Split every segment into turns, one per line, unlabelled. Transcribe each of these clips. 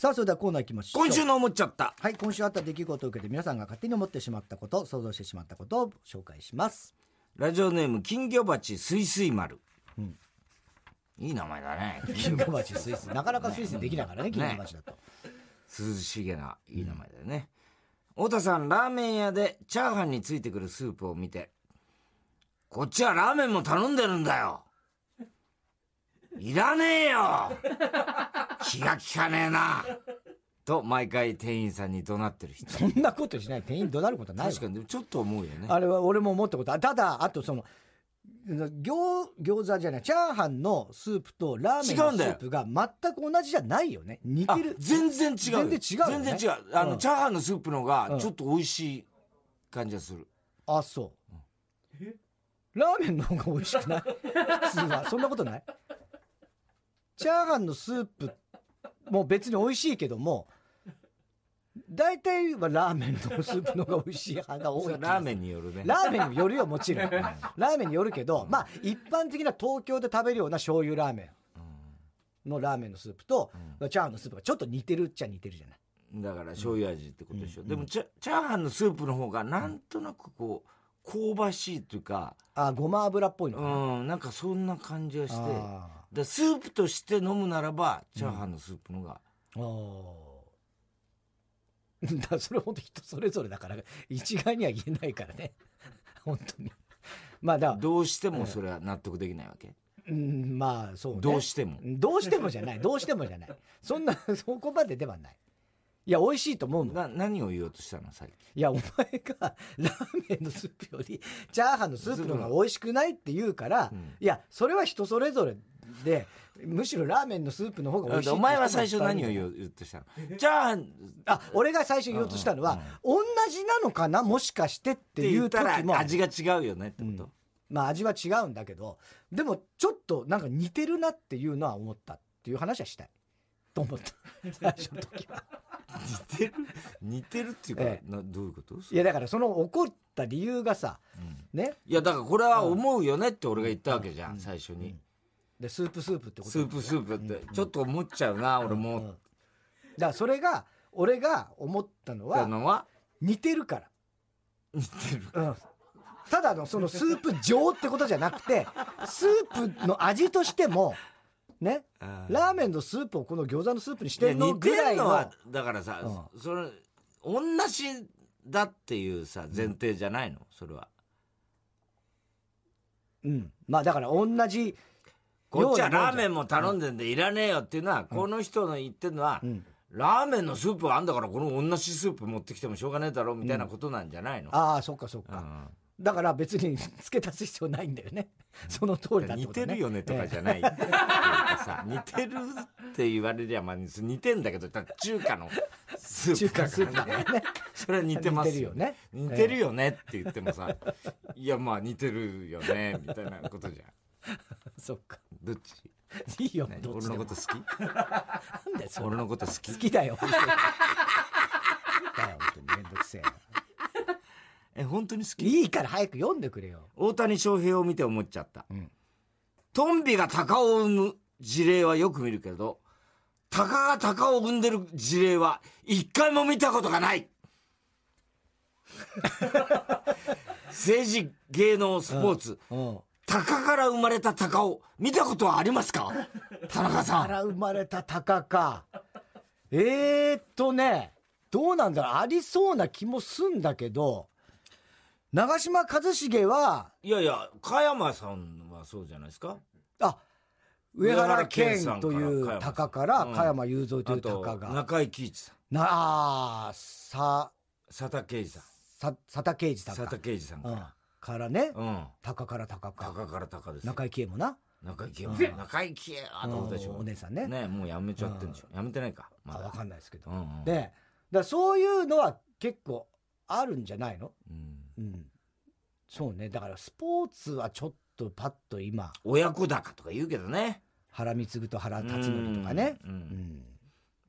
さあ、それではコーナー行きましょう。
今週の思っちゃった。
はい、今週あった出来事を受けて皆さんが勝手に思ってしまったこと、想像してしまったことを紹介します。
ラジオネーム、金魚鉢すいすい丸。いい名前だね。
金魚鉢スイス。なかなかスイスできないからね、金魚鉢だと。
涼しげないい名前だよね。太田さん、ラーメン屋でチャーハンについてくるスープを見て、こっちはラーメンも頼んでるんだよ。いらねえよ気が利かねえな。と、毎回店員さんに怒鳴ってる人。
そんなことしない。店員怒鳴ることないわ
確かに、でもちょっと思うよね。
あれは俺も思ったことあるただ、あとその、餃餃子じゃない、チャーハンのスープとラーメンのスープが全く同じじゃないよね。似
あ
てる。
全然違う。
全然違うよね
全然違う。あの、
うん
チャーハンのスープのが、ちょっと美味しい感じがする。
あ、そう。ラーメンの方が美味しくない？普通は。そんなことない？チャーハンのスープも別に美味しいけども、大体はラーメンのスープの方が美味しい派が多い気がする。
ラーメンによるね。
ラーメンにもよるよ、もちろん。ラーメンによるけど、まあ、一般的な東京で食べるような醤油ラーメンのラーメンのスープと、チャーハンのスープがちょっと似てるっちゃ似てるじゃない。
だから醤油味ってことでしょ。でもチャ、チャーハンのスープの方がなんとなくこう、香ばしいというか、
あ、ごま油っぽいのかな。
うん、なんかそんな感じがして、
あ
でスープとして飲むならば、チャーハンのスープのが、
あー だそれ本当人それぞれだから、一概には言えないからね。本当に。まあだ
どうしてもそれは納得できないわけ？
うん、まあそうね。
どうしても
どうしてもじゃない。どうしてもじゃない。そんな、そこまでではない。いや、美味しいと思うもん。
な、何を言おうとしたの、最近。
いや、お前が ラーメンのスープより、チャーハンのスープの方が美味しくないって言うから、いや、それは人それぞれで、むしろラーメンのスープの方が美味しい
お前は最初何を
う
言おうとしたの？チャーハンっ
あ、俺が最初言おうとしたのは、同じなのかな？もしかしてって
て
いう時も。
ら味が違うよねってこと、
まあ味は違うんだけど、でもちょっとなんか似てるなっていうのは思ったっていう話はしたい。と思った。最初の時は。
似てる？似てるっていうか、
え
などういうこと？
いやだからその怒った理由がさ、ね？
いや、だからこれは思うよねって俺が言ったわけじゃん、最初に。
で、スープスープってこと？
スープスープって、ちょっと思っちゃうな、俺も。
だからそれが、俺が思ったの
た
は、
のは、
似てるから。
似てる。
うん。ただのそのスープ状ってことじゃなくて、スープの味としても、ね、ラーメンのスープをこの餃子のスープにしてんのぐらいの、
は、だからさ、それ、同じだっていうさ、前提じゃないの？それは。
うん。まあだから同じ、
こっちはラー
ン
メンも頼んでんでいらねえよっていうのは、この人の言ってるのは、ラーメンのスープはあんだから、この同じスープ持ってきてもしょうがねえだろ、みたいなことなんじゃないの、
ああ、そっかそっか。
うん
だから別に付け足す必要ないんだよね。その通りだって
似
こと、ね。
てるよねとかじゃない。っていうかさ似てるって言われりゃ、まあ、似てんだけど、だ中華のスープ
だからね。
それは似てますよ。
似てるよね
似てるよねって言ってもさ、いや、まあ似てるよね、みたいなことじゃん。
そっか。
どっち？
いいよ、
何？
どっちでも
俺のこと好き？
なんだよ、
俺のこと好き？
好きだよ。だよ、本当にめんどくせえな。
え、本当に好き？
いいから早く読んでくれよ。
大谷翔平を見て思っちゃった。トンビが鷹を産む事例はよく見るけど、鷹が鷹を産んでる事例は一回も見たことがない 政治、芸能、スポーツ、
うん。
鷹から生まれた鷹を見たことはありますか？田中さん。
から生まれた鷹か。えーっとね、どうなんだろう、ありそうな気もすんだけど、長嶋一茂は、
いやいや、加山さんはそうじゃないですか？
あ、上原健という鷹から、
うん
加山雄三という鷹が、
中井貴一さん。
な、あーさ、
佐田啓二さん。
さ、佐田啓二さんか。
佐田啓二さんか
うん
ら。。
からね、
うん。
鷹から鷹か。
鷹から鷹ですよ。
中井貴恵もな。
中井貴恵。中井貴恵はどうでしょう。
うんお姉さんね
ねもうやめちゃってんでしょ。やめてないか。ま
あ、
だ。
わかんないですけど。で、だそういうのは結構あるんじゃないの？
うん
うん。そうね。だからスポーツはちょっとパッと今、
親子鷹とか言うけどね。
原貢と原辰徳とかね。
うん
うん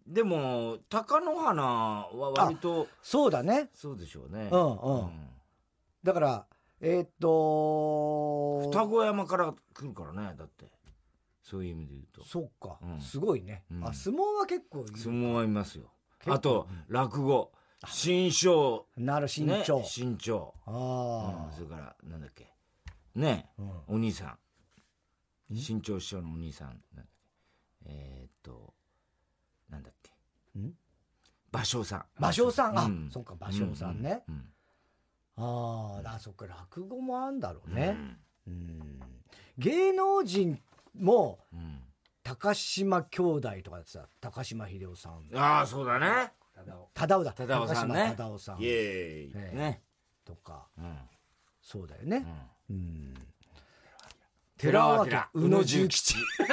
でも、鷹の花は割と、
そうだね。
そうでしょうね。
うんうんだから、えーっと、
双子山から来るからね、だって。そういう意味で言うと
そっか、
うん
すごいね、
うん
あ相撲は結構いる
相撲はいますよあと落語新章。
なる身
ね
長、
新潮
ああ。
うんそれからなんだっけ。ね
うん。
お兄さん。新潮師匠のお兄さん。なんだっけえーっとなんだっけ。
ん？
芭蕉さん。
芭蕉さん？あ、
うん。
そっか芭蕉さんね、あーあそっか落語もあんだろうね、うん。芸能人も
うん。
高島兄弟とかやってた高島秀夫さん。
ああそうだね
忠夫だ。
忠夫さんね。
高島忠夫さん。
イエーイ。
ええ。
ね。
とか。
うん。
そうだよね。
うん。
うん。
寺尾
宇野重吉。
高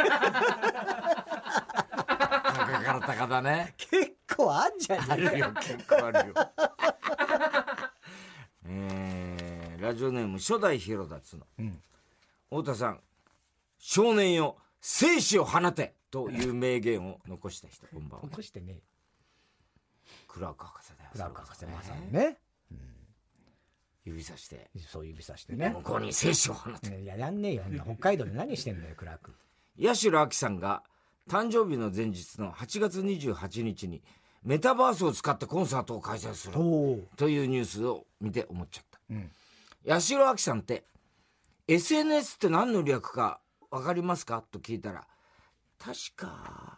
から高だね。
結構あんじゃ
あ
ねえ
るよ結構あるよ。えーラジオネーム初代広達の、
うん。
太田さん少年よ生死を放てという名言を残した人こんばんは。
起こしてね
クラーク博士だよ
クラーク博士まさに
ね。
ね
指さして。
そう指さしてね。
向こうに生死を放て
いややんねえよ。北海道で何してんだよ クラーク
八代亜紀さんが誕生日の前日の8月28日にメタバースを使ってコンサートを開催する。というニュースを見て思っちゃった。
うん。
八代亜紀さんって SNS って何の略か分かりますか？と聞いたら確か「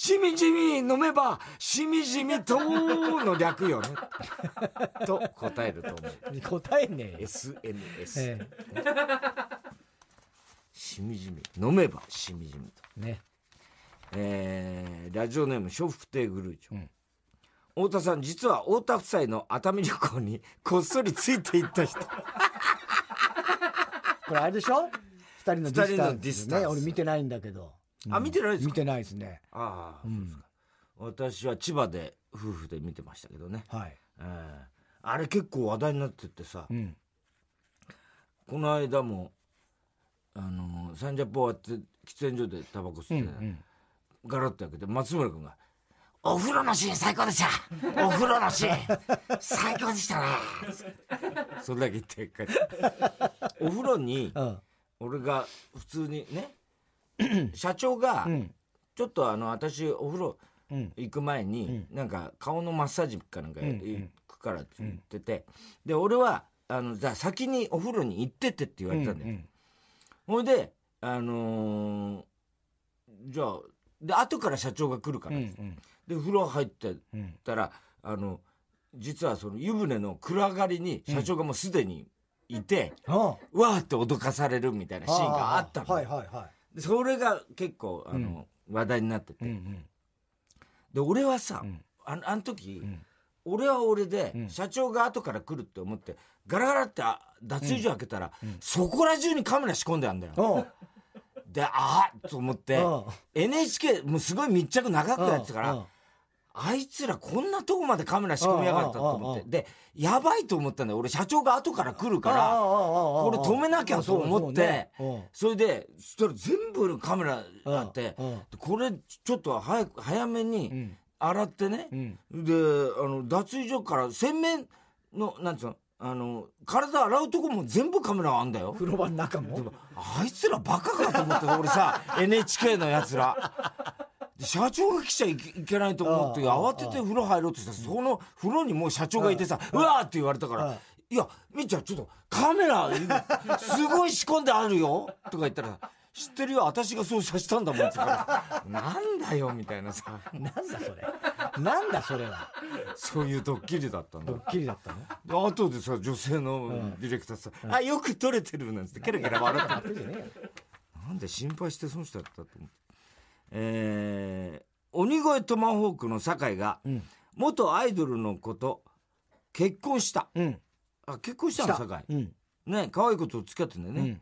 しみじみ飲めばしみじみと」の略よね。と答えると思う。
答えねえよ
SNS、
え
しみじみ飲めばしみじみと。
えね。
えーラジオネーム笑福亭グルーチョ、
うん。
太田さん実は太田夫妻の熱海旅行にこっそりついていった人。
これあれでしょ？二人のディスタンス
二人のディスタンス。
ね俺見てないんだけど
あ見てないですか？
見てないですね。
ああ、
うん。
そうですか。私は千葉で夫婦で見てましたけどね、
はい。
えーあれ結構話題になっててさ、
うん。
この間もあのーサンジャポ終わって喫煙所でタバコ吸って、
うん
ガラッと開けて松村君が「お風呂のシーン最高でした。お風呂のシーン。最高でしたね」それだけ言って。お風呂に
うん。
俺が普通にね 社長が
うん。
ちょっとあの私お風呂
うん
行く前に、なんか顔のマッサージかなんか
うん。
行くからって言ってて、で俺はあのじゃあ先にお風呂に行ってってって言われたんだよ、
うん。
ほいであのーじゃあで後から社長が来るから、
うん。うん。
で風呂入って
うん
たらあの実はその湯船の暗がりに社長がもうすでにいて、
あ。
わーって脅かされるみたいなシーンがあったの、
はいはいは
でそれが結構あの、話題になってて、
いうんうん。
で俺はさ、
うん。
あのあの時、
ん。
俺は俺で、
うん。
社長が後から来るって思ってガラガラってあ脱衣所開けたら、そこら中にカメラ仕込んであんだよ、であっと思って、
う。ん
NHK もうすごい密着長くやってたから、
う。ん
あいつらこんなとこまでカメラ仕込みやがったと思って、でやばいと思ったんだよ俺社長が後から来るからこれ止めなきゃと思ってそれでそしたら全部カメラあってこれちょっと早く早めに洗ってね、であの脱衣所から洗面のなんつうのあの体洗うとこも全部カメラあんだよ
風呂場の中も
もあいつらバカかと思って俺さ NHK のやつら社長が来ちゃいけないと思って
ああ
慌てて風呂入ろうとしたらその風呂にもう社長がいてさ「うわ!」って言われたから
ああ「
いやみっちゃんちょっとカメラすごい仕込んであるよ」とか言ったら「知ってるよ。私がそうさせたんだもん」って言うから「なんだよ」みたいなさ。
なんだそれ。なんだそれは。
そういうドッキリだったんだ。
ドッキリだったの？
で後でさ女性のディレクターさ「あよく撮れてる」なんつってケラケラ笑って。なんで心配して損したったと思って。えー、鬼越トマホークの酒井が、
ん。
元アイドルの子と結婚した。
うん。
あ、結婚したの？酒井。
うん。
ね、可愛い子と付き合ってんだよね、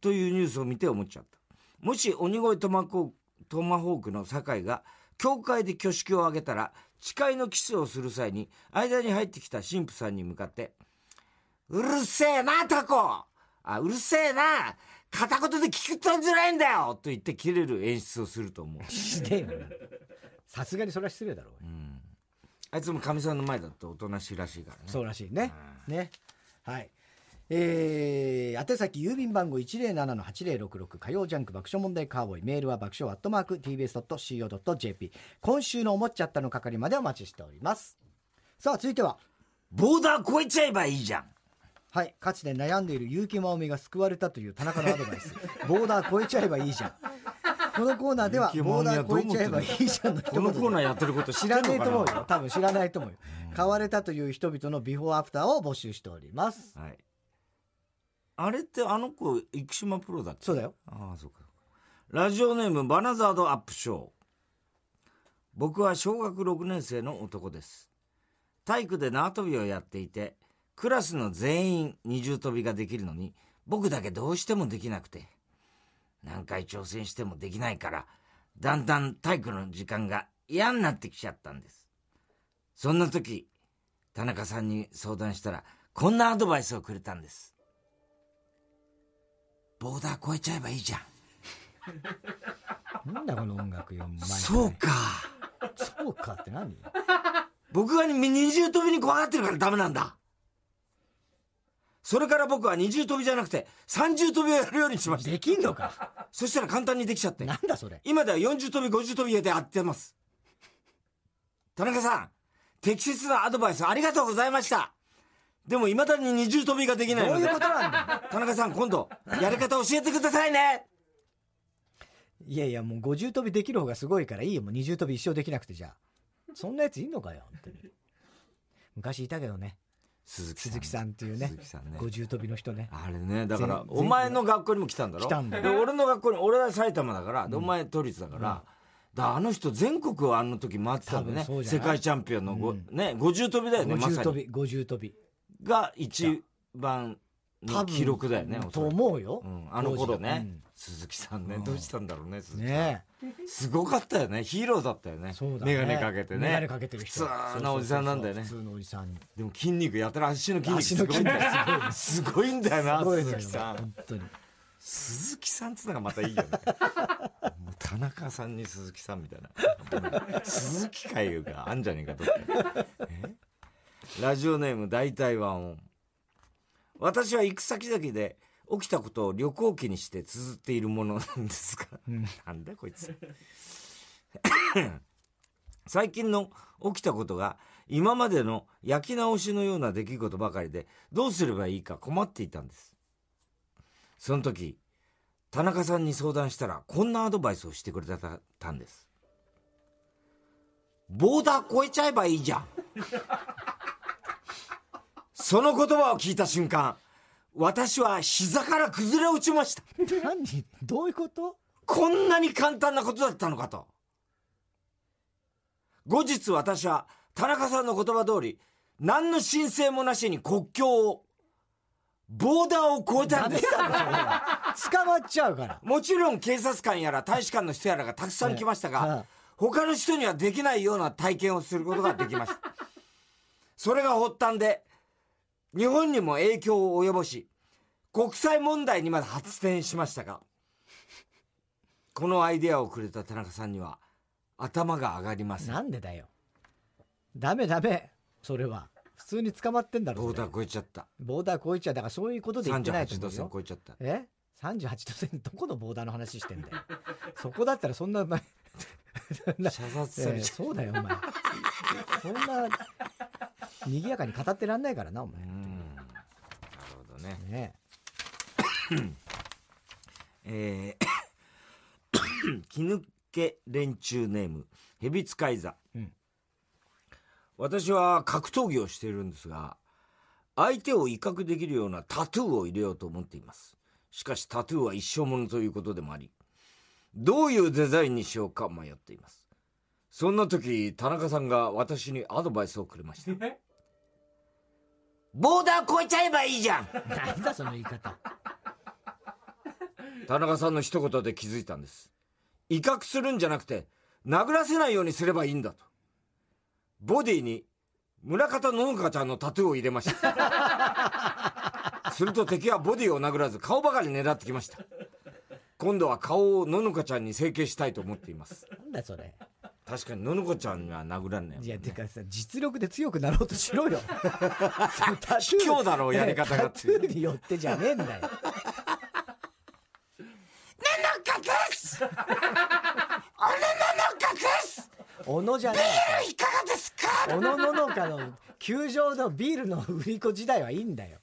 というニュースを見て思っちゃった。もし鬼越トマコトマホークの酒井が、教会で挙式を挙げたら、誓いのキスをする際に、間に入ってきた神父さんに向かって、うるせえな、タコあ、うるせえな片言で聞くとんじゃないんだよ！と言って切れる演出をすると思う。
ひでえな。さすがにそれは失礼だろおい
あいつもかみさんの前だとおとなしいらしいからね。
そうらしいね。ね。はい。えー、宛先郵便番号107-8066火曜ジャンク爆笑問題カーボーイ。メールは爆笑アットマーク TBS.CO.JP 今週の思っちゃったの係までお待ちしております。さあ続いては。
ボーダー越えちゃえばいいじゃん。
はいかつて悩んでいる結城真央美が救われたという田中のアドバイス。ボーダー越えちゃえばいいじゃん。このコーナーではボーダー越えちゃえばいいじゃんの一
この
言
コーナーやってること知
ら
な
と思うよ。多分知らないと思うよ。買われたという人々のビフォーアフターを募集しております。
はい。あれってあの子、生島プロだっけ？
そうだよ。
ああ、そうか。ラジオネーム、バナザードアップショー。僕は小学6年生の男です。体育で縄跳びをやっていて、クラスの全員二重跳びができるのに、僕だけどうしてもできなくて。何回挑戦してもできないから、だんだん体育の時間が嫌になってきちゃったんです。そんな時、田中さんに相談したら、こんなアドバイスをくれたんです。ボーダー越えちゃえばいいじゃん。
なんだこの音楽よ毎回
そうか。
そうかって何？
僕が二重跳びに怖がってるからダメなんだ。それから僕は二重跳びじゃなくて三重跳びをやるようにしました。
できんのか
そしたら簡単にできちゃって。
なんだそれ
今では四重跳び、五重跳びでやってます。田中さん、適切なアドバイスありがとうございました。でも未だに二重跳びができないので
どういうこ、となんだよ
田中さん今度、やり方教えてくださいね。
いやいやもう50跳びできる方がすごいからいいよもう20跳び一生できなくてじゃあそんなやついんのかよ本当に昔いたけどね
鈴木
鈴木さんっていうね。
鈴木さんね。
50跳びの人ね。
あれね、だから、
全
お前の学校にも来たんだろ？
来たんだよ。
で、俺の学校に、俺は埼玉だから、で、お前都立だから、だあの人全国をあの時回ってたんだよね。
多分そう。じゃない
世界チャンピオンのご、ね、50跳びだよね、ま
50
さに。
跳び50跳び。
が一番の記録だよね、お
と
そらく。
思うよ、
うん、あの頃ね、
うん。
鈴木さんね、どうしたんだろうね、鈴木さん。
ね
すごかったよね、ヒーローだったよね。
そうだね。
メガネかけてね。
メガネかけてる人。
普通のおじさんなんだよね。
普通のおじさん
でも筋肉やたら足の筋肉すごいんだよ。すごいんだよな、鈴木さん。
本当に。
鈴木さんっつうのがまたいいよね。もう田中さんに鈴木さんみたいな。鈴木会があんじゃねえかどっかえ？ラジオネーム大体ワンオン。私は行く先々で起きたことを旅行記にして綴っているものなんですが、なんだこいつ 最近の起きたことが今までの焼き直しのような出来事ばかりでどうすればいいか困っていたんですその時、田中さんに相談したら、こんなアドバイスをしてくれたたんです。ボーダー越えちゃえばいいじゃん。その言葉を聞いた瞬間、私は膝から崩れ落ちました。
何？どういうこと？
こんなに簡単なことだったのかと。後日私は田中さんの言葉通り、何の申請もなしに国境を、ボーダーを越えたんです。
捕まっちゃうから
もちろん警察官やら大使館の人やらがたくさん来ました
ええ
が、他の人にはできないような体験をすることができました。それが発端で、日本にも影響を及ぼし、国際問題にまで発展しましたが、このアイデアをくれた田中さんには、頭が上がりません。
なんでだよ。ダメダメ。それは。普通に捕まってんだろ
ボーダー越えちゃった。
ボーダー超えちゃう。だからそういうことで言ってないと
38度
思うよ。
線越えちゃった。
え？38度線？どこのボーダーの話してんだよ。そこだったらそんなお前そんな
射殺さ
ええ
れちゃ
そうだよお前そんな賑やかに語ってらんないからなお前。
なるほどね。
ね
え ー、気抜け連中ネーム、ヘビ使い座。
うん
私は格闘技をしているんですが、相手を威嚇できるようなタトゥーを入れようと思っています。しかしタトゥーは一生ものということでもあり、どういうデザインにしようか迷っています。そんな時、田中さんが私にアドバイスをくれました。ボーダー越えちゃえばいいじゃん
なんだその言い方
田中さんの一言で気づいたんです。威嚇するんじゃなくて、殴らせないようにすればいいんだと。ボディに、村方ののかちゃんのタトゥーを入れました。すると敵はボディを殴らず顔ばかり狙ってきました。今度は顔をののかちゃんに整形したいと思っています。
なんだそれ
確かにののこちゃんには殴らんねん、
いや、てかさ、実力で強くなろうとしろよ。
卑怯だろうやり方が
タトゥーによってじゃねえんだよ。
のかです俺ののかです
小野じゃね
いかがですか？
え。小野ののかの球場のビールの売り子時代はいいんだよ。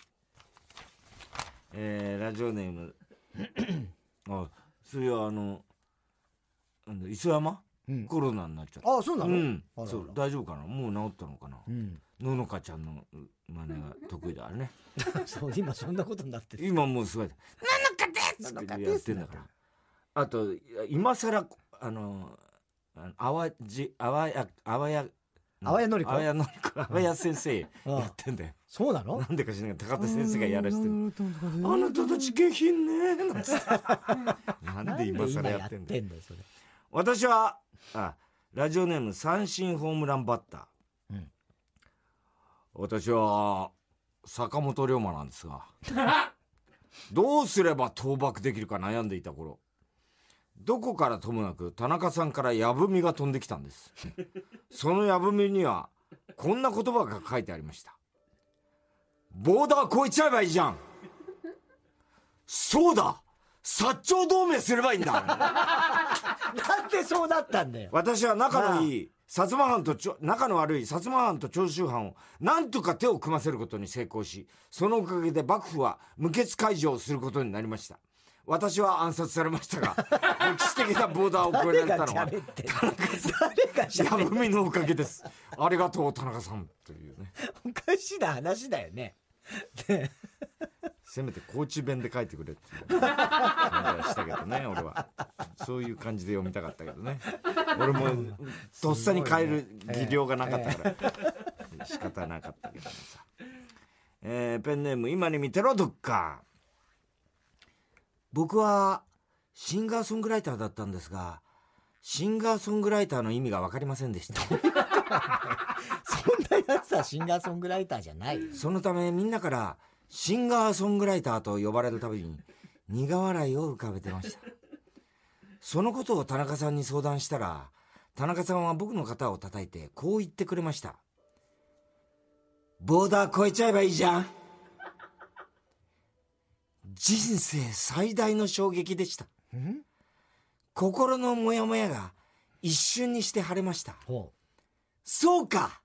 えー、ラジオネームあそれはあの磯山、
うん。
コロナになっちゃった。
あ、そうなの？
うん。そう大丈夫かな？もう治ったのかな？
うん。
ののかちゃんのう真似が得意だね。
そう、今そんなことになってる。
今もうすごい「ののかです!」ってやってんだから。あと今更あのあの淡路淡谷淡谷
淡谷のり子。
淡谷のり子淡谷先生
うん
やってんだよ
そうなの？
なんでか知らないけど高田先生がやらしてる。
あ
あなたたち下品ねなんつって。なん。
なん
で今更や
やって
っんだ
んだよ、それ。
私はあラジオネーム三振ホームランバッター、
うん。
私は坂本龍馬なんですが どうすれば倒幕できるか悩んでいた頃どこからともなく田中さんからやぶみが飛んできたんです。そのやぶみにはこんな言葉が書いてありましたボーダー越えちゃえばいいじゃん。そうだ。薩長同盟すればいいんだ。
なんでそうなったんだよ。
私は仲のいい薩摩藩とちょ仲の悪い薩摩藩と長州藩を何とか手を組ませることに成功しそのおかげで幕府は無血開城をすることになりました。私は暗殺されましたが 歴史的なボーダーを越えられたのは
喋ってん
やのおかげです。ありがとう田中さん。というね。
おかしな話だよね。
せめて高知弁で書いてくれって感じはしたけどね俺は。そういう感じで読みたかったけどね。俺もとっさに変える技量がなかったから。仕方なかったけどさ、えーペンネーム今に見てろどっか。僕はシンガーソングライターだったんですがシンガーソングライターの意味が分かりませんでした。
なやつはシンガーソングライターじゃないよ。
そのためみんなからシンガーソングライターと呼ばれるたびに苦笑いを浮かべてました。そのことを田中さんに相談したら、田中さんは僕の肩を叩いてこう言ってくれました。ボーダー越えちゃえばいいじゃん。人生最大の衝撃でした。
ん
心のモヤモヤが一瞬にして晴れました。
ほ
そうか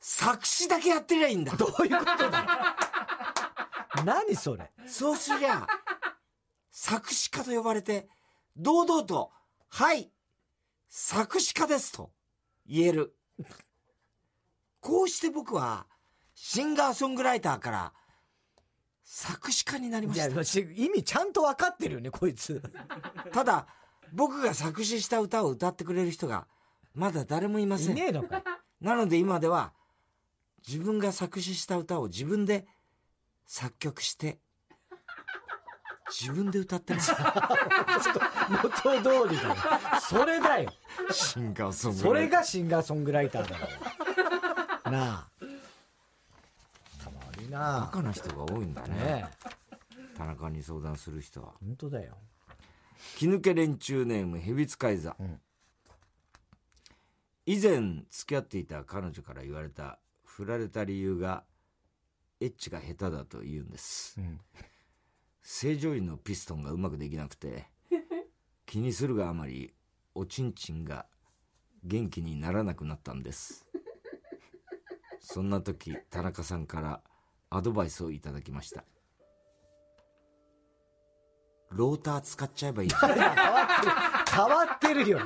作詞だけやってりゃいいんだ
う。。どういうことだよ。何それ。
そうすりゃ、作詞家と呼ばれて、堂々と、はい、作詞家ですと言える。こうして僕は、シンガーソングライターから、作詞家になりま
いや、
した。
し意味ちゃんと分かってるよね、こいつ。
ただ、僕が作詞した歌を歌ってくれる人が、まだ誰もいません。
いねえのか。
なので今では、自分が作詞した歌を自分で作曲して、自分で歌ってます。
元通りだよ。それだよ。
シンガーソング
それがシンガーソングライターだよ。なあ。たまり
バ
な
カな人が多いんだ
あ。
ね
ねえ。
田中に相談する人は
本当だよ。
気抜け連中ネームヘビ使い座、
ん
以前付き合っていた彼女から言われた振られた理由がエッチが下手だと言うんです、
ん。
正常位のピストンがうまくできなくて 気にするがあまりおちんちんが元気にならなくなったんです。そんな時田中さんからアドバイスをいただきました。ローター使っちゃえばいいじゃん
変わってるよ。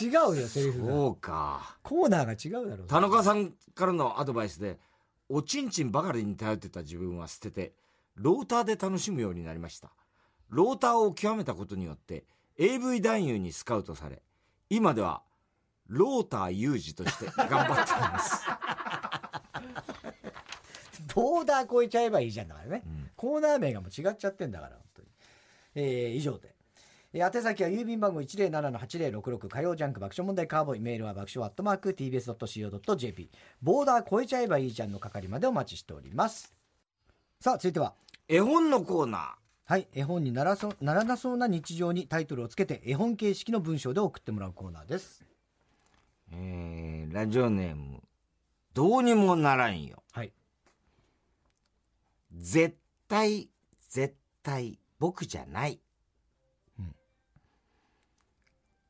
違うよ、セリフが。
そうか
コーナーが違うだろう。
田中さんからのアドバイスでおちんちんばかりに頼ってた自分は捨ててローターで楽しむようになりましたローターを極めたことによって AV 男優にスカウトされ今ではローター有事として頑張っています
ボーダー越えちゃえばいいじゃんだからね。コーナー名がもう違っちゃってんだから、本当に。えー、以上で。えー宛先は郵便番号107-8066火曜ジャンク爆笑問題カーボーイメールは爆笑アットマーク TBS.CO.JP ボーダー越えちゃえばいいじゃんの係までお待ちしております。さあ続いては。
絵本のコーナー
はい絵本にならそならなそうな日常にタイトルをつけて絵本形式の文章で送ってもらうコーナーです。
えー、ラジオネーム、どうにもならんよ。
はい。
絶対、絶対、僕じゃない。
うん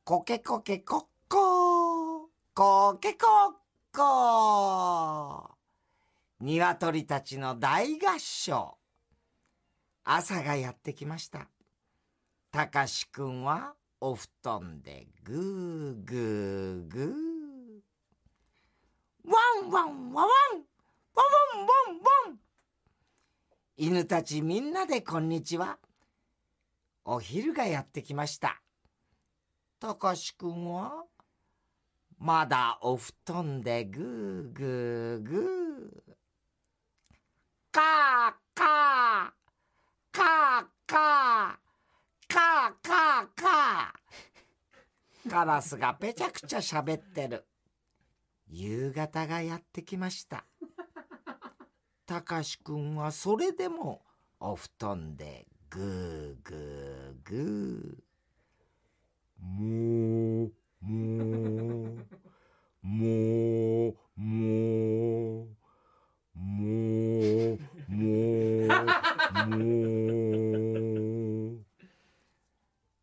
コケコケコッコー、コケコッコー。鶏たちの大合唱。朝がやってきました。たかしくんはお布団でぐーぐーぐー。ワンワンワワンワワンワンワン犬たちみんなでこんにちは。お昼がやってきました。たかしくんは？まだお布団でぐーぐーぐー。かーかーかーかーかーかーかーカラスがぺちゃくちゃ喋ってる。夕方がやってきました。たかしくんはそれでもお布団でぐーぐーぐー。もう、もう、もう、もう、もう、もう、もう。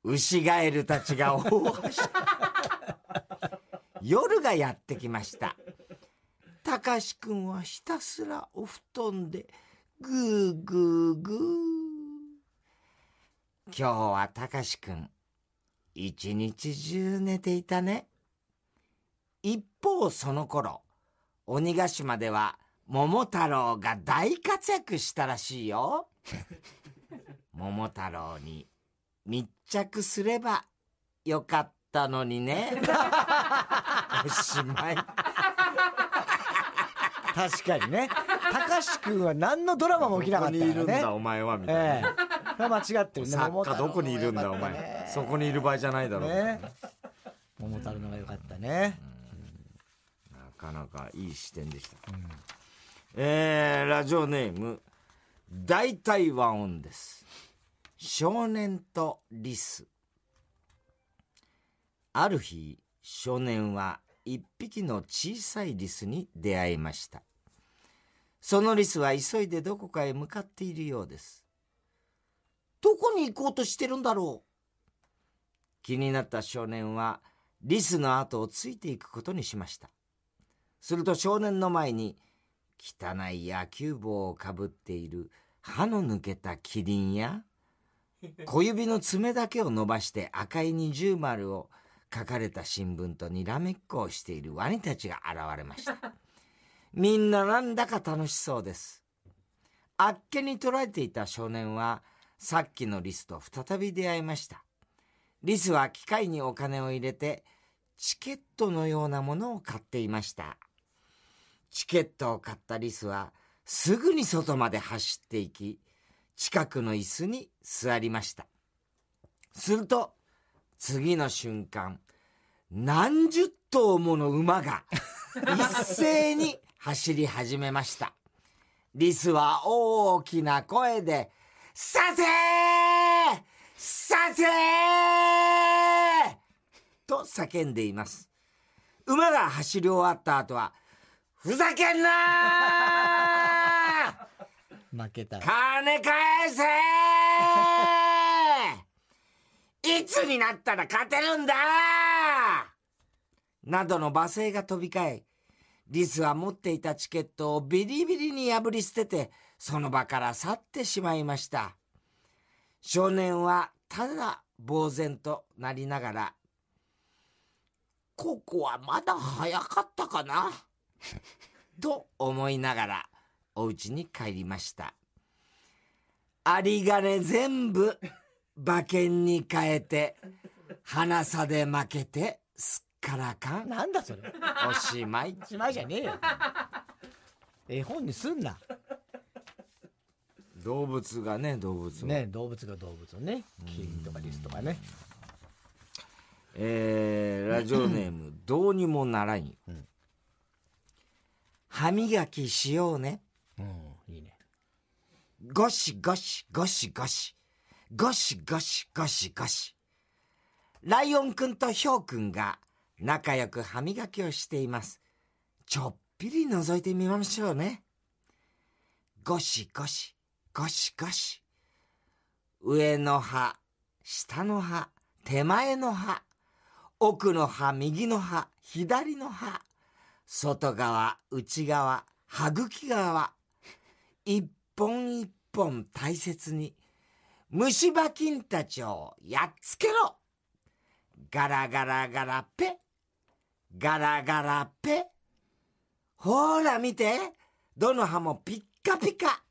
牛ガエルたちが大はしゃ夜がやってきました。たかしくんはひたすらお布団でぐーぐーぐー。今日はたかしくん、一日中寝ていたね。一方その頃、鬼ヶ島では桃太郎が大活躍したらしいよ。桃太郎に密着すればよかったのにね。おしまい。
確かにねたかしくんは何のドラマも起きなかったからね
お前はみたいな。
ええ間違ってるね
作家どこにいるんだお前、
ね
そこにいる場合じゃないだろう、
ね。桃太郎のが良かったね。
なかなかいい視点でした、えー、ラジオネーム大体和音です。少年とリス。ある日少年は一匹の小さいリスに出会いました。そのリスは急いでどこかへ向かっているようです。どこに行こうとしてるんだろう？気になった少年はリスの後をついていくことにしました。すると少年の前に汚い野球帽をかぶっている歯の抜けたキリンや小指の爪だけを伸ばして赤い二重丸を書かれた新聞とにらめっこをしているワニたちが現れました。みんななんだか楽しそうです。あっけに捉えていた少年はさっきのリスと再び出会いました。リスは機械にお金を入れてチケットのようなものを買っていました。チケットを買ったリスはすぐに外まで走っていき近くの椅子に座りました。すると次の瞬間何十頭もの馬が一斉に走り始めました。リスは大きな声で「させーさせー!」と叫んでいます馬が走り終わった後は「ふざけんなー
負けた
金返せーいつになったら勝てるんだなどの罵声が飛び交い、リスは持っていたチケットをビリビリに破り捨てて、その場から去ってしまいました。少年はただ呆然となりながら、ここはまだ早かったかな？と思いながらお家に帰りました。有り金全部馬券に変えて、花差で負けてすっからかん。
なんだそれ
おしまい。
おしまいじゃねえよ絵本にすんな
動物がね、動物を。
ね動物が動物をねキリンとかリスとかね
えー、ラジオネーム、どうにもならんよ。
ん
歯磨きしようね。
うんいいね
ゴシゴシゴシゴシ。ゴシゴシゴシゴシ。ライオンくんとヒョウくんが仲良く歯磨きをしています。ちょっぴり覗いてみましょうね。ゴシゴシ、ゴシゴシ。上の歯、下の歯、手前の歯、奥の歯、右の歯、左の歯、外側、内側、歯茎側、一本一本大切に、虫歯菌たちをやっつけろ。ガラガラガラペガラガラペ。ほら見てどの歯もピッカピカ。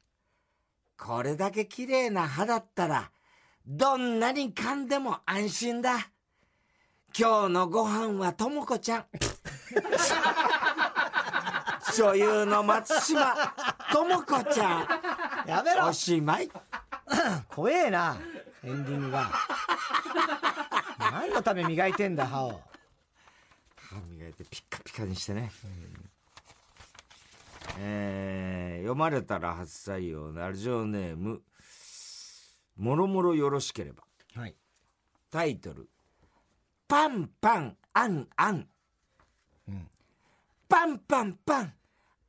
これだけ綺麗な歯だったら、どんなに噛んでも安心だ。今日のご飯はともこちゃん。女優の松島ともこちゃん。
やめろ
おしまい。
怖えなエンディングが何のため磨いてんだ歯を
歯磨いてピッカピカにしてね。えー、読まれたら初採用ラジオネーム、もろもろよろしければ。
はい
タイトル、パンパンアンアン。
うん
パンパンパン、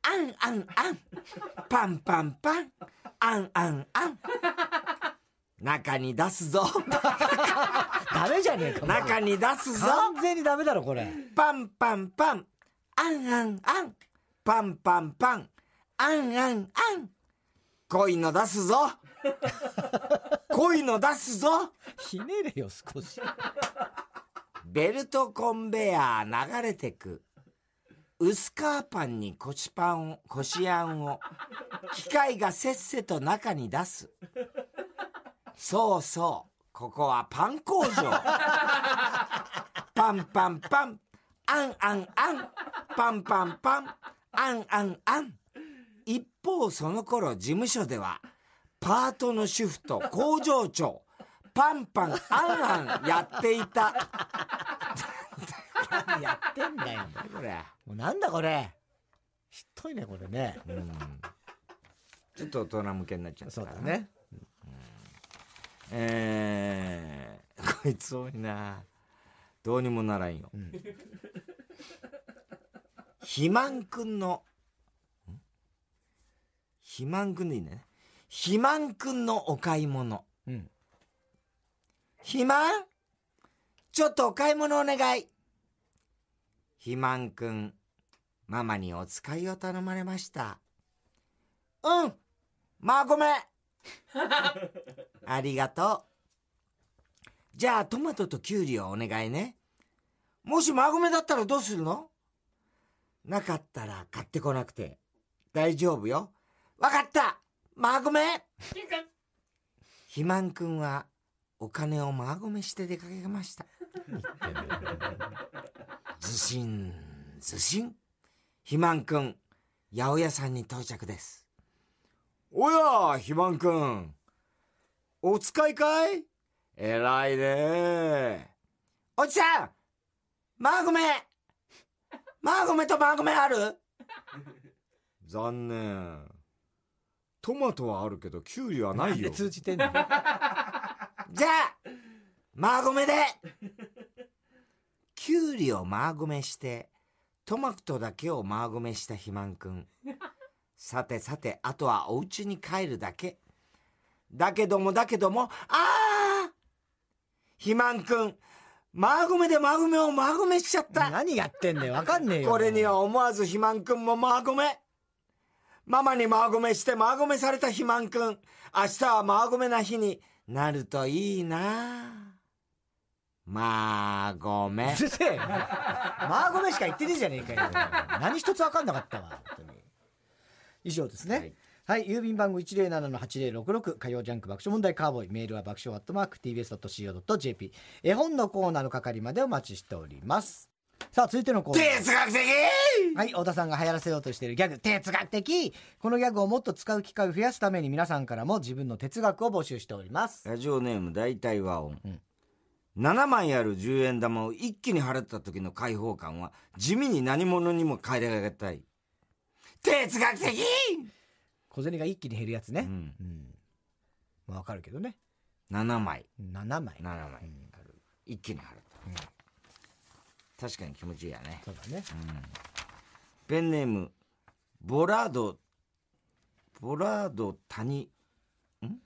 アンアンアン。パンパンパン、アンアンアン。中に出すぞ。
ダメじゃねえか
中に出すぞ。
完全にダメだろこれ
パンパンパン、アンアンアン。パンパンパン、アンアンアン。恋の出すぞ。恋の出すぞ。
ひねれよ少し
ベルトコンベヤー流れてく。薄皮パンにこしパンを、こしあんを、機械がせっせと中に出す。そうそう、ここはパン工場。パンパンパン、アンアンアン、パンパンパン、アンアンアン。一方その頃事務所では、パートの主婦と工場長、パンパンアンアンやっていた。
何やってんだよ
これ。
もうなんだこれひっといねこれね
うん。ちょっと大人向けになっちゃったから
そうだ。ね
えー、こいつ多いな。どうにもならんよ。
ん
肥満くんの、ん？肥満くんでいいね。肥満くんのお買い物。
うん
肥満？ちょっとお買い物お願い。肥満くん、ママにお使いを頼まれました。うんまあごめん ありがとう。じゃあトマトとキュウリをお願いね。もしマゴメだったらどうするの？なかったら買ってこなくて大丈夫よ。わかったマゴメ肥満くんはお金をマゴメして出かけました。ずしん、ずしん。肥満くん、八百屋さんに到着です。おや、肥満くん。お使いかい？偉いねおじさんマーゴメマーゴメとマーゴメある？残念。トマトはあるけど、キュウリはな
なんで通じてんの？
じゃあ、マーゴメでキュウリをマーゴメして、トマトだけをマーゴメした肥満くん。さてさて、あとはお家に帰るだけ。だけどもだけども、ああ肥満くん、マーゴメでマーゴメをマーゴメしちゃった。
何やってんだよわかんねえよ
これには思わず肥満くんもマーゴメ。ママにマーゴメしてマーゴメされた肥満くん。明日はマーゴメな日になるといいなマーゴメ
う。るせえよマーゴメしか言ってねえじゃねえかよ何一つ分かんなかったわ本当に以上ですねはい、郵便番号107-8066火曜ジャンク爆笑問題カーボーイメールは爆笑アットマーク TBS.CO.JP 絵本のコーナーの係までお待ちしておりますさあ続いてのコーナー
哲学的
はい、太田さんが流行らせようとしているギャグ、哲学的このギャグをもっと使う機会を増やすために皆さんからも自分の哲学を募集しております。
ラジオネーム大体和音。
うん
7枚ある10円玉を一気に払った時の解放感は地味に何者にも変えられたい。哲学的
小銭が一気に減るやつね。
うん。
うん。まあわかるけどね。
7枚。
7枚。
7枚。ある、一気に貼る、確かに気持ちいいやね。
そうだね。
ペンネームボラードボラード谷。ん？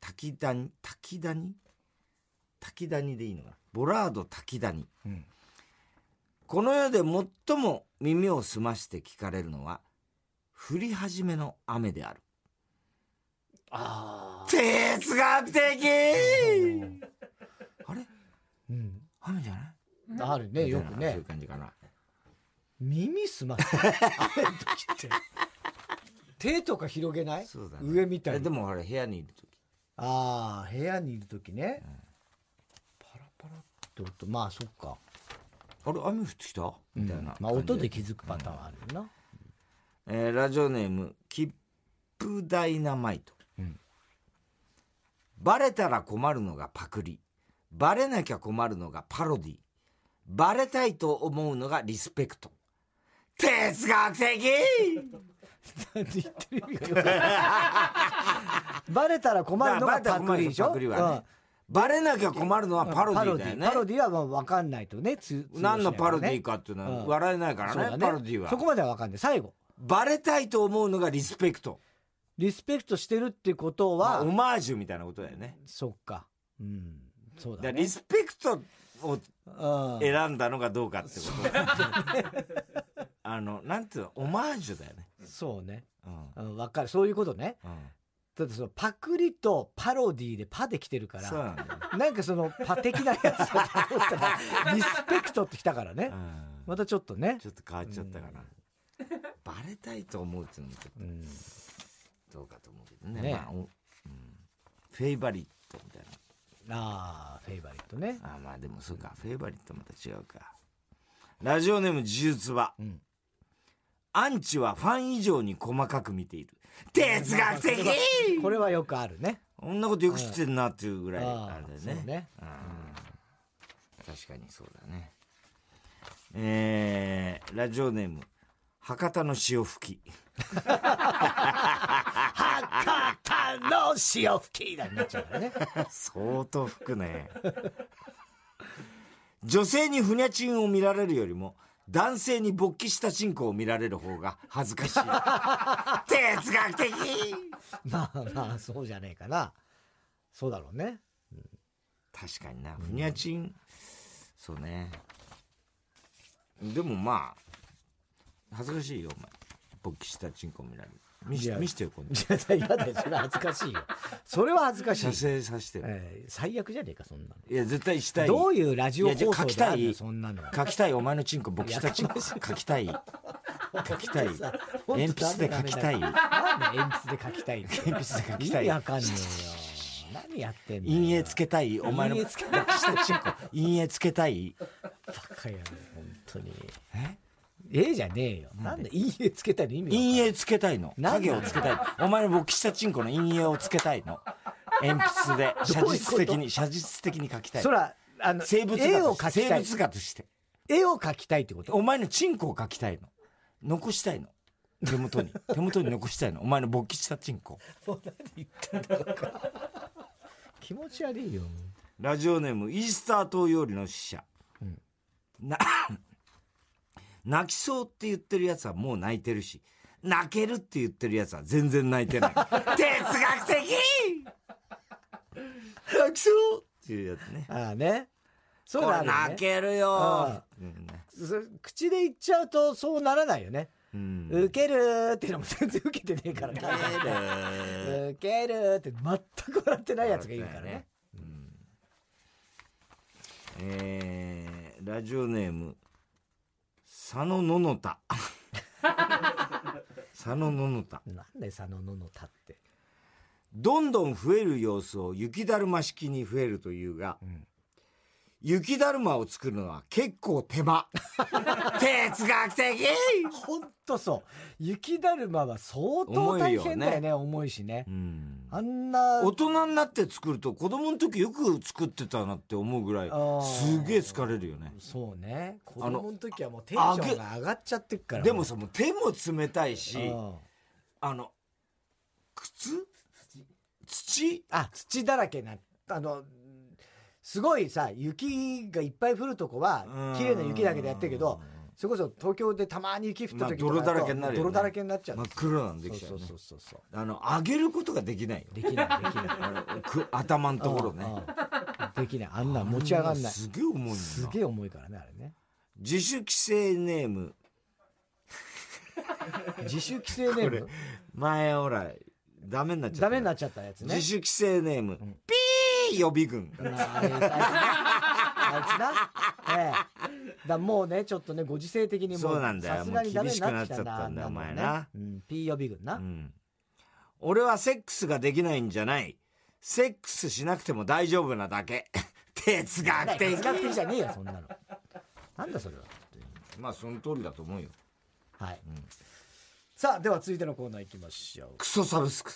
滝谷？滝谷？滝谷でいいのかな？ボラード滝谷、
うん。
この世で最も耳を澄まして聞かれるのは降り始めの雨である。
あ
哲学的。あれ？
うん。
雨じゃない？
あるねよくね。
そういう感じかな。
耳すまって雨の時って。手とか広げない？
そうだね。
上みたい
でもほら部屋にいる時。
ああ部屋にいる時ね、パラパラって音。まあそっか。
あれ雨降ってきた？みたいな、
まあ音で気づくパターンあるよな、
えーラジオネーム切符ダイナマイト、
うん。
バレたら困るのがパクリ。バレなきゃ困るのがパロディ。バレたいと思うのがリスペクト。哲学的！
バレたら困るのがパクリでしょ？
パクリはね、バレなきゃ困るのは
うん
パロディだよね。
パロディ。はまあ分かんないとねつ
何のパロディ
か
かっていうのは
うん。
笑えないからね,、
そうだ
パロディは。
そこまでは分かんない。最後
バレたいと思うのがリスペクト。
リスペクトしてるってこと
まあ
は、
オマージュみたいなことだよね。
そっか。うん。そう
だから
だね
リスペクトを
うん
選んだのがどうかってこと。あのなんていうの？オマージュだよね、
そうね、
うん。
うん、分かる。そういうことね。
うん、
だってそのパクリとパロディでパで来てるか
そう
ら
なんだよ、
なんかそのパ的なやつだと思ったら リスペクトってきたからね。
うん。
またちょっとね。
ちょっと変わっちゃったかな、バレたいと思うっていうのもちょっ
うん。
とどうかと思うけどね。
ね。
まあおうん、フェイバリットみたい
ああフェイバリットね。
なあまあでもそうか。フェイバリットまた違うか。ラジオネーム呪術は、
うん。
アンチはファン以上に細かく見ている。哲学的。
これはよくあるね。
こんなことよく知ってんなっていうぐらい
あ
あれだよね。
ね。
うん。確かにそうだね。えー、ラジオネーム博多の潮吹き。
博多の潮吹きだっちゃうからね。
相当吹くね。女性にふにゃちんを見られるよりも男性に勃起したチンコを見られる方が恥ずかしい。哲学的。
まあまあそうじゃねえかな。そうだろうね。
確かにな。ふにゃちんそうね。でもまあ恥ずかしいよお前。勃起したチンコ見られる。見し見してよ今度。
いや嫌だよそれは恥ずかしいよ。それは恥ずかし
射
い、
精させてよ。
えー最悪じゃねえかそんなの。
いや絶対したい。
どういうラジオ
いやじゃあ
放送
書きたい。
であるのそんなの
書きたい。お前のチンコ勃起したチンコ。書きたい。書きたい。鉛筆で書きたい。
なんで鉛筆で書きたい
鉛筆で書きたい。
意味わかんねえよ。何やってんのよ。
陰影つけたい。お前の
陰
勃
影つけ
起したチンコ。陰影つけたい。
バカやね本当に。
え？
ええじゃねえよ。なんで？陰影つけたいの？意味
陰影つけたいの。影をつけたい。お前の勃起したチンコの陰影をつけたいの。鉛筆で 写実的に写実的に書きたい。
そらあの
生物
絵を
画として。生
描きたい
物画として。
絵を描きたいってこと？
お前のチンコを描きたいの。残したいの。手元に。手元に残したいの。お前の勃起したチンコ
もう何言ってんだろう。か気持ち悪いよ。
ラジオネームイースター島よりの使者、な泣きそうって言ってるやつはもう泣いてるし泣けるって言ってるやつは全然泣いてない。哲学的！泣きそうっていうやつね。
ああね。そうだね。
泣けるよ。
うん。そ口で言っちゃうとそうならないよね。
うん。
ウケるーっていうのも全然受けてねえから。ねウケるーって全く笑ってないやつがいるからね。
えーラジオネーム佐野ののた佐野ののた
なんで佐野ののたって？
どんどん増える様子を雪だるま式に増えるというが、雪だるまを作るのは結構手間。哲学的！
ほんとそう。雪だるまは相当大変だよね。重いしね。
うん
あんな
大人になって作ると子供の時よく作ってたなって思うぐらいすげえ疲れるよね。
そうね。子供の時はもうテンションが上がっちゃってっから。
でもさもう手も冷たいし
うん。
あの靴？土？
あ土だらけなあのすごいさ雪がいっぱい降るとこは綺麗な雪だけでやってるけどそれこそ東京でたまに雪降った時とか
まあ泥だらけになるよね。
泥だらけになっちゃう。
真っ黒なんできちゃうね。
そうそうそうそう
あの上げることができないよ。
できないできない。
あのく頭のところね。
うんうんできない。あんなん持ち上がんない。
すげえ重い
すげえ重いからねあれね。
自主規制ネーム。
自主規制ネーム？
前ほらダメになっちゃった。
ダメになっちゃったやつね。
自主規制ネーム、ピー予備軍。
あいつな。ええだもうねちょっとねご時世的にも
そうなんだよ。
さすがにダメになってき
もう厳しくなっちゃったんだお前な。
うん、P 予備軍な、
うん。俺はセックスができないんじゃない。セックスしなくても大丈夫なだけ。哲学的
哲学的じゃねえよそんなの。なんだそれは。
まあその通りだと思うよ。
はい、さあでは続いてのコーナー行きましょう。
クソサブスク。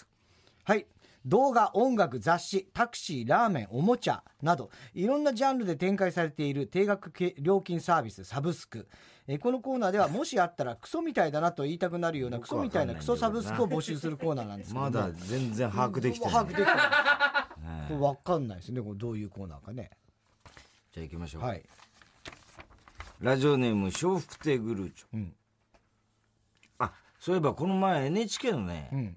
はい動画音楽雑誌タクシーラーメンおもちゃなどいろんなジャンルで展開されている定額系料金サービスサブスク。えーこのコーナーではもしあったらクソみたいだなと言いたくなるようなクソみたいなクソサブスクを募集するコーナーなんですけども。
まだ全然把握できてない、
把握できてない。
はい。
これ分かんないですねこれどういうコーナーかね。
じゃあ行きましょう、
はい。
ラジオネーム笑福亭グルーチョ、
うん。
あそういえばこの前 NHK のね、
うん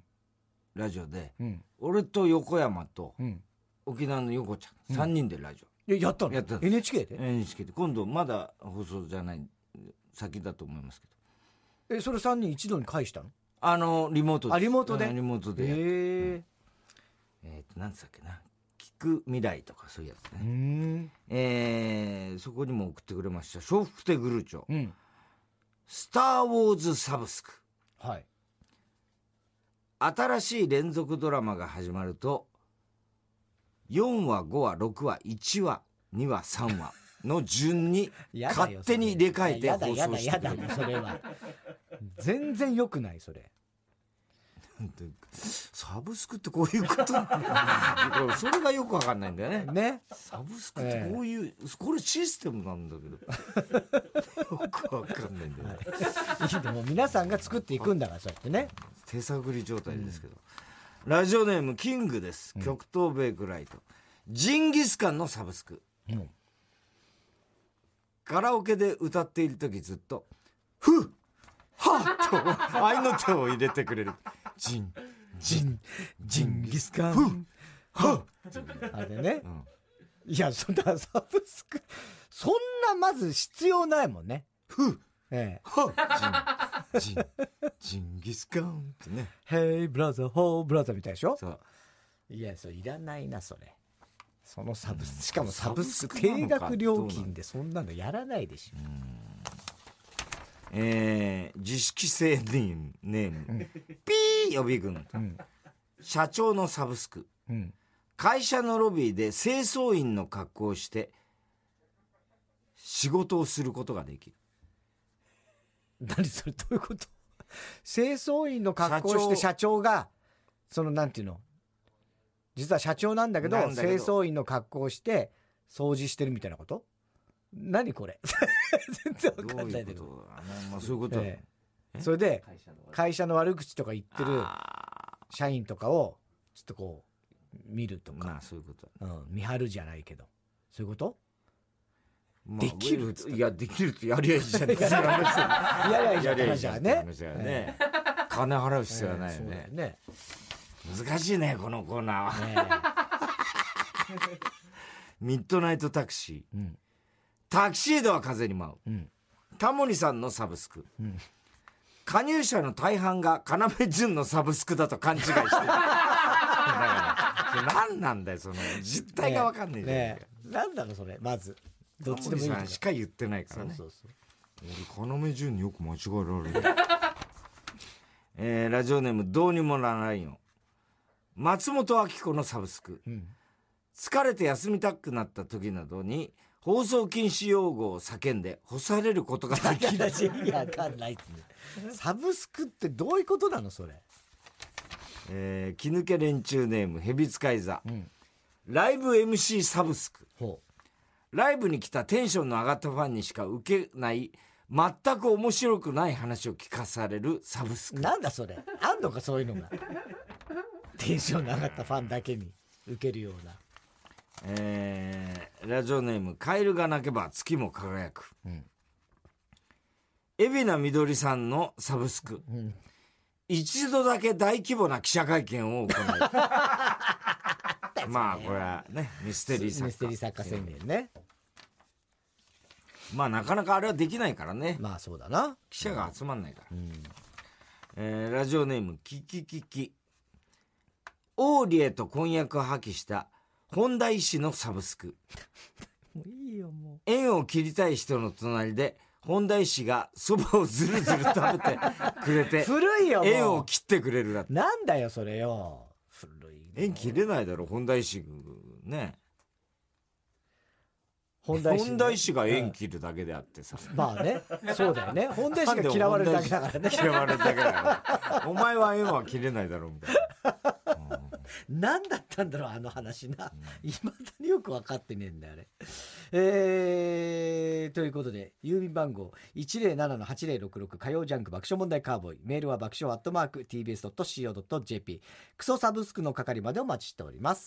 ラジオで
うん。
俺と横山と
うん。
沖縄の横ちゃん、3人でラジ
えやったの？
やったの
NHK
オ
で
？NHK で。今度まだ放送じゃない先だと思いますけど。
えそれ3人一度に返したの？
あのリモート
あリモートで？
うんリモートでやって。
へえ
えーとなんつったっけな？聞く未来とかそういうやつ
う
ね、
ん。
えーそこにも送ってくれました。笑福亭グルーチョ。
うん。
スター・ウォーズ・サブスク。
はい
新しい連続ドラマが始まると4話5話6話1話2話3話の順に 勝手に入れ。替えて放送してくれる。
それは。全然良くないそれ。
サブスクってこういうこと？それがよくわかんないんだよね。
ね。
サブスクってこういう、これシステムなんだけど。よくわかんないんだよね、
い。いでも皆さんが作っていくんだからそうやってね
手探り状態ですけど、ラジオネームキングです、極東ベイクライト。ジンギスカンのサブスク。
うん。
カラオケで歌っている時ずっと「ふっはっ!」と愛の手を入れてくれる。ジン
ジンジンギスカン。
ふっはっ。
あれね、
ん。
いやそんなサブスクそんなまず必要ないもんね。
ふっ
え
はっジンジンギスカンってね。
え「Hey brother ho brother」みたいでしょ？
そう。
いやそれいらないなそれ。そのサブスクしかもサブスク定額料金でそん。なのやらないでしょ。
えー、自主規制ネームピー予備軍、
ん。
社長のサブスク。
うん。
会社のロビーで清掃員の格好をして仕事をすることができる
何それどういうこと？清掃員の格好をして
社
社長がそのなんていうの？実は社長なんだけど
なんだけど。
清掃員の格好をして掃除してるみたいなこと？何これ？全然わ
ど
かん
う
ないけど。
ことあのまあ、そういうこと。だ、
え。え？それで会社の悪口。とか言ってる
あ
社員とかをちょっとこう見ると
ーま
か
あ、そういうこと。だ、
うん、見張るじゃないけど。そういうこと？
まあ
できる？
いやできるってやりゃいいじゃん
やりゃいいじゃん。
やりゃいいじゃん。ね。金払う必要はないよね。
ね
難しいねこのコーナーは。
ね
ミッドナイトタクシー。タキシードは風に舞う。
うん。
タモリさんのサブスク、
ん。
加入者の大半が要潤のサブスクだと勘違いしてる。何なんだよその実態が分かんないじゃ
んだろうそれまずどっちでもいいけど
しか言ってないからね。
そうそうそう。
俺要潤によく間違えられる えーラジオネームどうにもならないよ。松本明子のサブスク。
うん。
疲れて休みたくなった時などに放送禁止用語を叫んで干されることができる
い。きなり意味わかんないっすね。サブスクってどういうことなのそれ？
えー、気抜け連中ネームヘビ使い座、
ん。
ライブ MC サブスク。
ほ
ライブに来たテンションの上がったファンにしか受けない全く面白くない話を聞かされるサブスク
うなんだそれあんのかそういうのがテンションの上がったファンだけに受けるような
えー、ラジオネーム、カエルが鳴けば月も輝く。
うん
海老名みどりさんのサブスク。
うん
一度だけ大規模な記者会見を行い。まあ、これはね、ミステリー作家。
ミステリー作家宣言ね。
まあ、なかなかあれはできないからね。
まあそうだな。
記者が集まんないから。
うん。
えーラジオネーム、キキキキ。オーリエと婚約を破棄した本田医師のサブスク。
もういいよ、も
縁を切りたい人の隣で、本田医師が蕎麦をずるずる食べて くれ
う。
て、
古いよ。
縁を切ってくれるだって。
なんだよ、それよ。古い。
縁切れないだろ、本田医師。ね。
本田。
本田医師が縁切るだけであってさ。
まあね。そうだよね。本田医師が嫌われるだけだからね。
嫌われるだけだから。お前は縁は切れないだろ、みたいな。
何だったんだろう、あの話な。いまだによく分かってねえんだよ、あれ。えー、ということで、郵便番号107-8066火曜ジャンク爆笑問題カーボーイ。メールは爆笑アットマーク tbs.co.jp。クソサブスクの係までお待ちしております。